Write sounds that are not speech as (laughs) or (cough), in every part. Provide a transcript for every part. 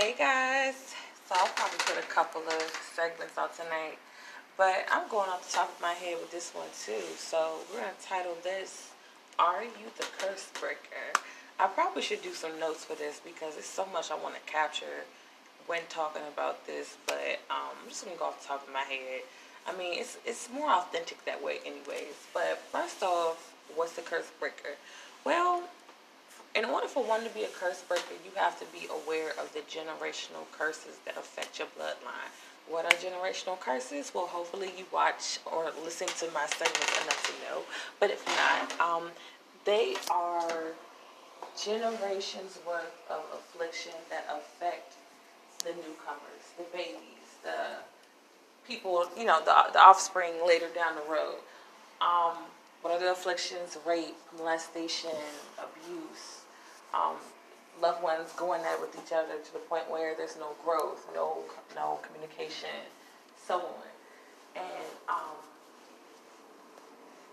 Hey guys, so I'll probably put a couple of segments out tonight, but I'm going off the top of my head with this one too. So we're gonna title this "Are You the Curse Breaker?" I probably should do some notes for this because it's so much I want to capture when talking about this. But um, I'm just gonna go off the top of my head. I mean, it's it's more authentic that way, anyways. But first off, what's the curse breaker? Well, in order for one to be a curse breaker, you have to be aware of the generational curses that affect your bloodline. What are generational curses? Well, hopefully you watch or listen to my segments enough to know. But if not, um, they are generations worth of affliction that affect the newcomers, the babies, the people, you know, the, the offspring later down the road. Um, what are the afflictions? Rape, molestation, abuse, um, loved ones going at with each other to the point where there's no growth, no no communication, so on. And um,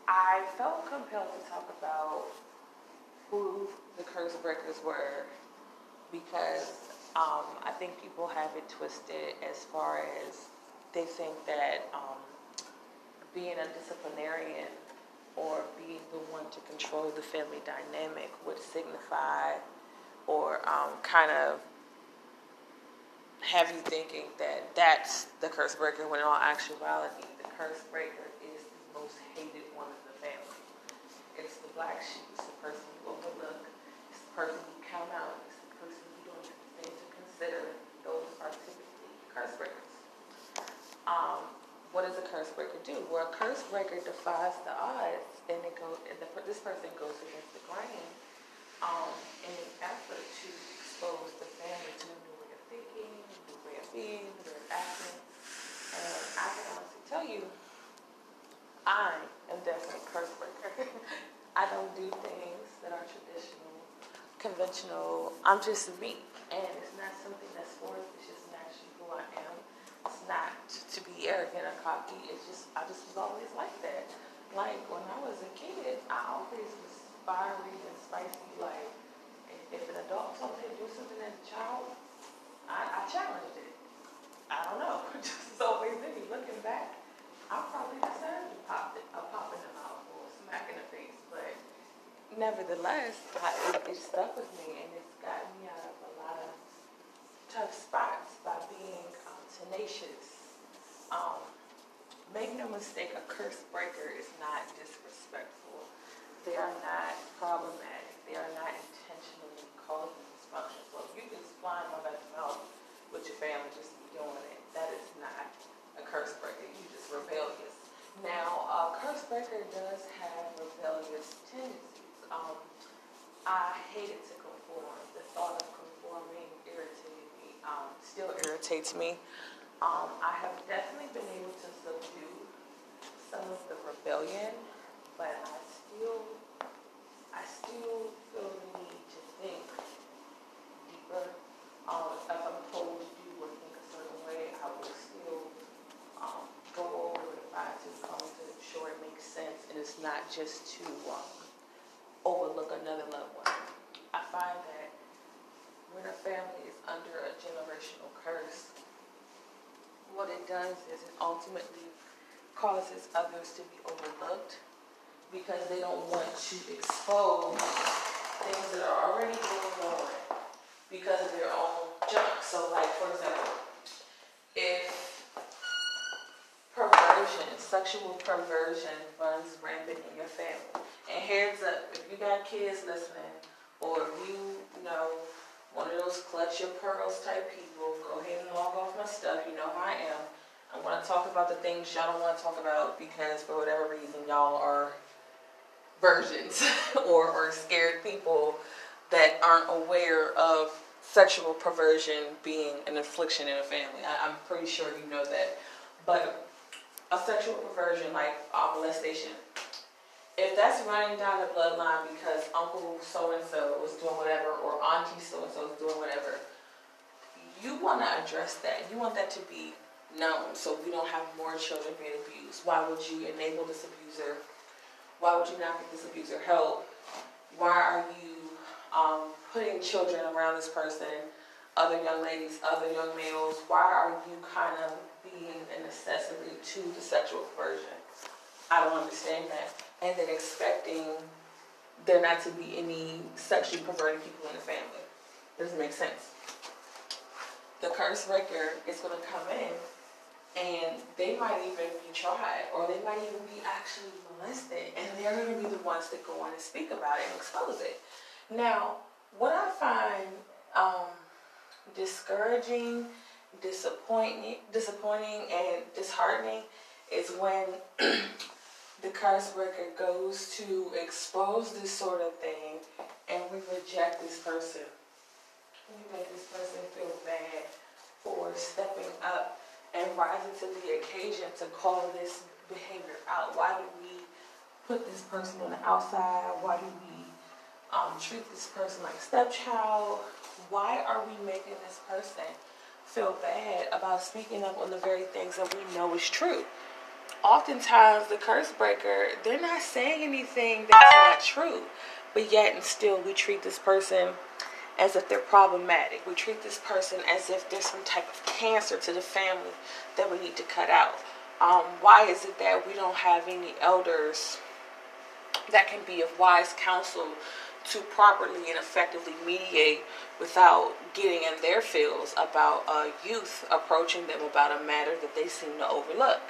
I felt compelled to talk about who the curse breakers were because um, I think people have it twisted as far as they think that um, being a disciplinarian or being the one to control the family dynamic would signify or um, kind of have you thinking that that's the curse breaker when in all actuality the curse breaker is the most hated one of the family. It's the black sheep, it's the person you overlook, it's the person you count out, it's the person you don't think to consider. Those are typically curse breakers. Um, what does a curse breaker do? Well, a curse breaker defies the odds, and it goes. and the, this person goes against the grain um, in an effort to expose the family to a new way of thinking, a new way of being, new way of acting. And I can honestly tell you, I am definitely a curse breaker. (laughs) I don't do things that are traditional, conventional. I'm just me, and it's not something that's forced. It's just naturally who I am it's not to be arrogant or cocky. It's just I just was always like that. Like when I was a kid, I always was fiery and spicy. Like if, if an adult told me to do something as a child, I, I challenged it. I don't know. (laughs) just always me. Looking back, I probably deserved a pop, a pop in the mouth or a smack in the face, but nevertheless, I, it, it stuck with me and it's gotten me out of a lot of tough spots by being tenacious. Um, make no mistake, a curse breaker is not disrespectful. They are not problematic. They are not intentionally causing dysfunction. So if you just flying at the mouth with your family, just doing it, that is not a curse breaker. You're just rebellious. Now, a curse breaker does have rebellious tendencies. Um, I hated to conform. The thought of conforming irritated me. Um, still irritates me. Um, I have definitely been able to some of the rebellion, but I still, I still feel the need to think deeper. Um, if I'm told to do or think a certain way, I will still um, go over the five to come to sure it makes sense and it's not just to um, overlook another loved one. I find that when a family is under a generational curse, what it does is it ultimately causes others to be overlooked because they don't want to expose things that are already going on because of their own junk. So, like, for example, if perversion, sexual perversion runs rampant in your family, and heads up, if you got kids listening, or if you, you know, one of those clutch your pearls type people. Go ahead and log off my stuff. You know how I am. I want to talk about the things y'all don't want to talk about because for whatever reason y'all are virgins (laughs) or, or scared people that aren't aware of sexual perversion being an affliction in a family. I, am pretty sure you know that. But a sexual perversion like molestation if that's running down the bloodline because uncle so and so was doing whatever or auntie so and so is doing whatever, you want to address that. You want that to be known so we don't have more children being abused. Why would you enable this abuser? Why would you not give this abuser help? Why are you um, putting children around this person other young ladies, other young males, why are you kind of being an accessory to the sexual perversion? I don't understand that. And then expecting there not to be any sexually perverted people in the family. Doesn't make sense. The curse breaker is going to come in and they might even be tried or they might even be actually molested and they're going to be the ones that go on and speak about it and expose it. Now, what I find um, discouraging, disappointing, disappointing, and disheartening is when (clears throat) the curse breaker goes to expose this sort of thing and we reject this person. We make this person feel bad for stepping up rising to the occasion to call this behavior out. Why do we put this person on the outside? Why do we um, treat this person like a stepchild? Why are we making this person feel bad about speaking up on the very things that we know is true? Oftentimes, the curse breaker, they're not saying anything that's not true, but yet and still we treat this person as if they're problematic. We treat this person as if there's some type of cancer to the family that we need to cut out. Um, why is it that we don't have any elders that can be of wise counsel to properly and effectively mediate without getting in their feels about a youth approaching them about a matter that they seem to overlook.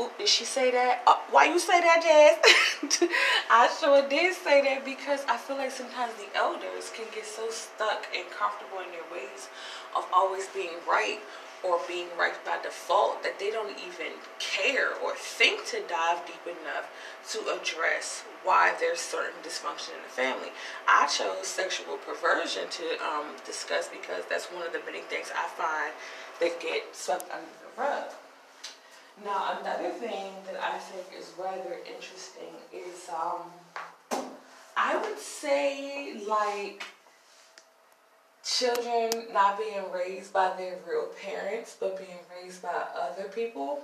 Oop, did she say that? Uh, why you say that, Jazz? (laughs) I sure did say that because I feel like sometimes the elders can get so stuck and comfortable in their ways of always being right or being right by default that they don't even care or think to dive deep enough to address why there's certain dysfunction in the family. I chose sexual perversion to um, discuss because that's one of the many things I find that get swept under the rug. Now, another thing that I think is rather interesting is um, I would say like children not being raised by their real parents, but being raised by other people.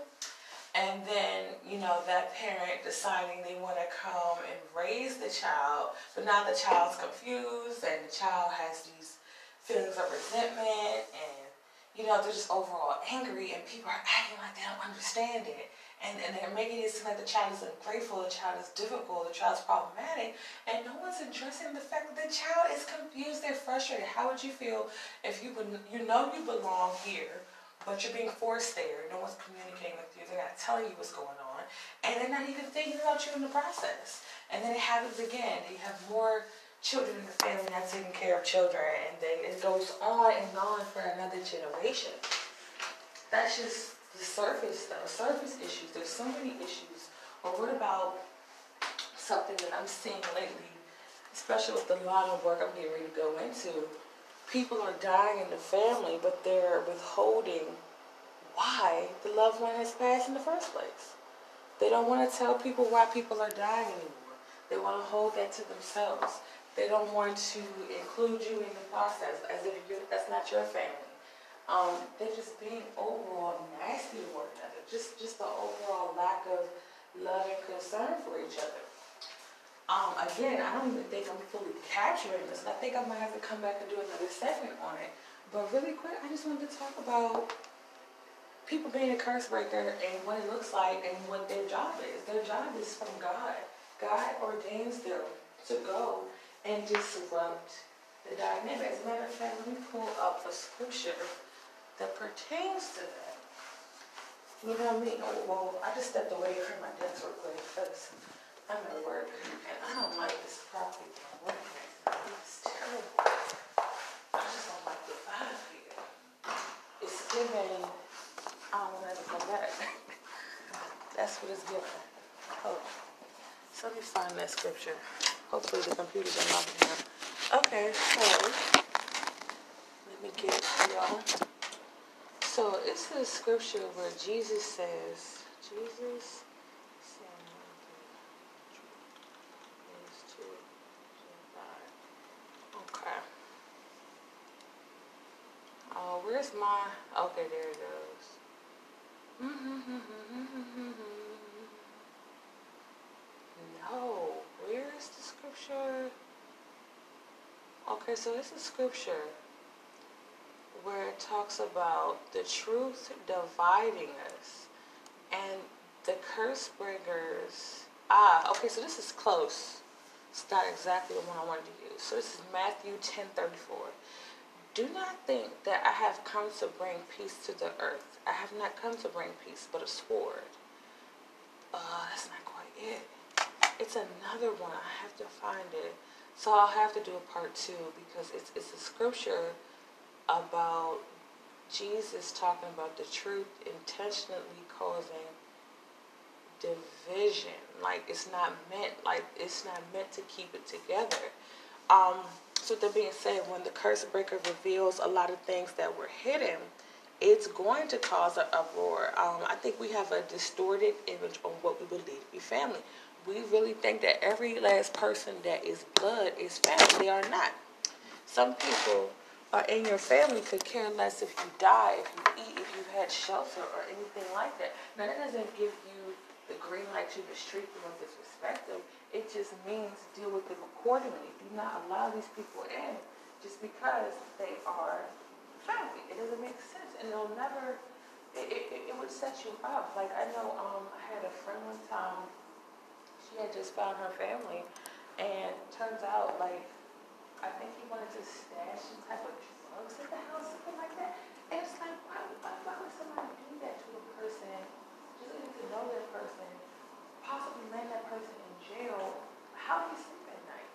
And then, you know, that parent deciding they want to come and raise the child, but now the child's confused and the child has these feelings of resentment and, you know, they're just overall angry and people are acting like they don't understand it and, and they're making it seem like the child is ungrateful, the child is difficult, the child is problematic, and no one's addressing the fact that the child is confused, they're frustrated. How would you feel if you you know you belong here, but you're being forced there? No one's communicating with you. They're not telling you what's going on, and they're not even thinking about you in the process. And then it happens again. You have more children in the family not taking care of children, and then it goes on and on for another generation. That's just the surface stuff, surface issues. There's so many issues. Or what about something that I'm seeing lately, especially with the line of work I'm getting ready to go into? People are dying in the family, but they're withholding why the loved one has passed in the first place. They don't want to tell people why people are dying anymore. They want to hold that to themselves. They don't want to include you in the process as if that's not your family. Um, they're just being overall nasty to one another. Just just the overall lack of love and concern for each other. Um, again, I don't even think I'm fully capturing this. I think I might have to come back and do another segment on it. But really quick, I just wanted to talk about people being a curse breaker and what it looks like and what their job is. Their job is from God. God ordains them to go and disrupt the dynamic. As a matter of fact, let me pull up a scripture that pertains to that. You know what I mean? Oh, well, I just stepped away from my desk real quick because I'm at work and I don't like this property I'm working. It's terrible. I just don't like the vibe here. It's giving, I don't want to ever come back. That's what it's giving. Hold on. So let me find that scripture. Hopefully the computer's unlocking now. Okay, so let me get y'all. So it's a scripture where Jesus says, Jesus Okay. Oh, where's my? Okay, there it goes. (laughs) No, where is the scripture? Okay, so it's a scripture where it talks about the truth dividing us and the curse breakers. Ah, okay, so this is close. It's not exactly the one I wanted to use. So this is Matthew 10 34. Do not think that I have come to bring peace to the earth. I have not come to bring peace, but a sword. Uh, that's not quite it. It's another one. I have to find it. So I'll have to do a part two because it's it's a scripture about Jesus talking about the truth intentionally causing division. Like it's not meant like it's not meant to keep it together. Um, so that being said, when the curse breaker reveals a lot of things that were hidden, it's going to cause an uproar. Um, I think we have a distorted image on what we believe to be family we really think that every last person that is blood is family. They are not. Some people are in your family could care less if you die, if you eat, if you've had shelter or anything like that. Now that doesn't give you the green light to mistreat them or disrespect them. It just means deal with them accordingly. Do not allow these people in just because they are family. It doesn't make sense, and it'll never. It, it, it would set you up. Like I know, um, I had a friend one time she had just found her family, and turns out like I think he wanted to stash some type of drugs in the house, something like that. And it's like, why, why, why would somebody do that to a person? Just getting to know that person, possibly land that person in jail. How do you sleep at night?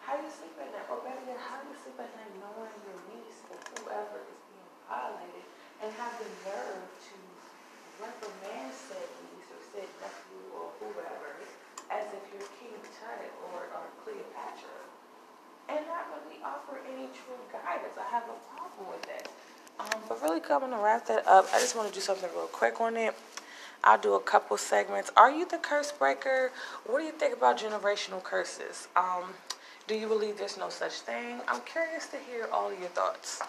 How do you sleep at night? Or better yet, how do you sleep at night knowing your niece or whoever is being violated and have the nerve to reprimand said niece or said nephew or whoever as if you're King Tut or, or Cleopatra and not really offer any true guidance. I have a problem with that. Um, but really coming to wrap that up, I just want to do something real quick on it. I'll do a couple segments. Are you the curse breaker? What do you think about generational curses? Um, do you believe there's no such thing? I'm curious to hear all your thoughts.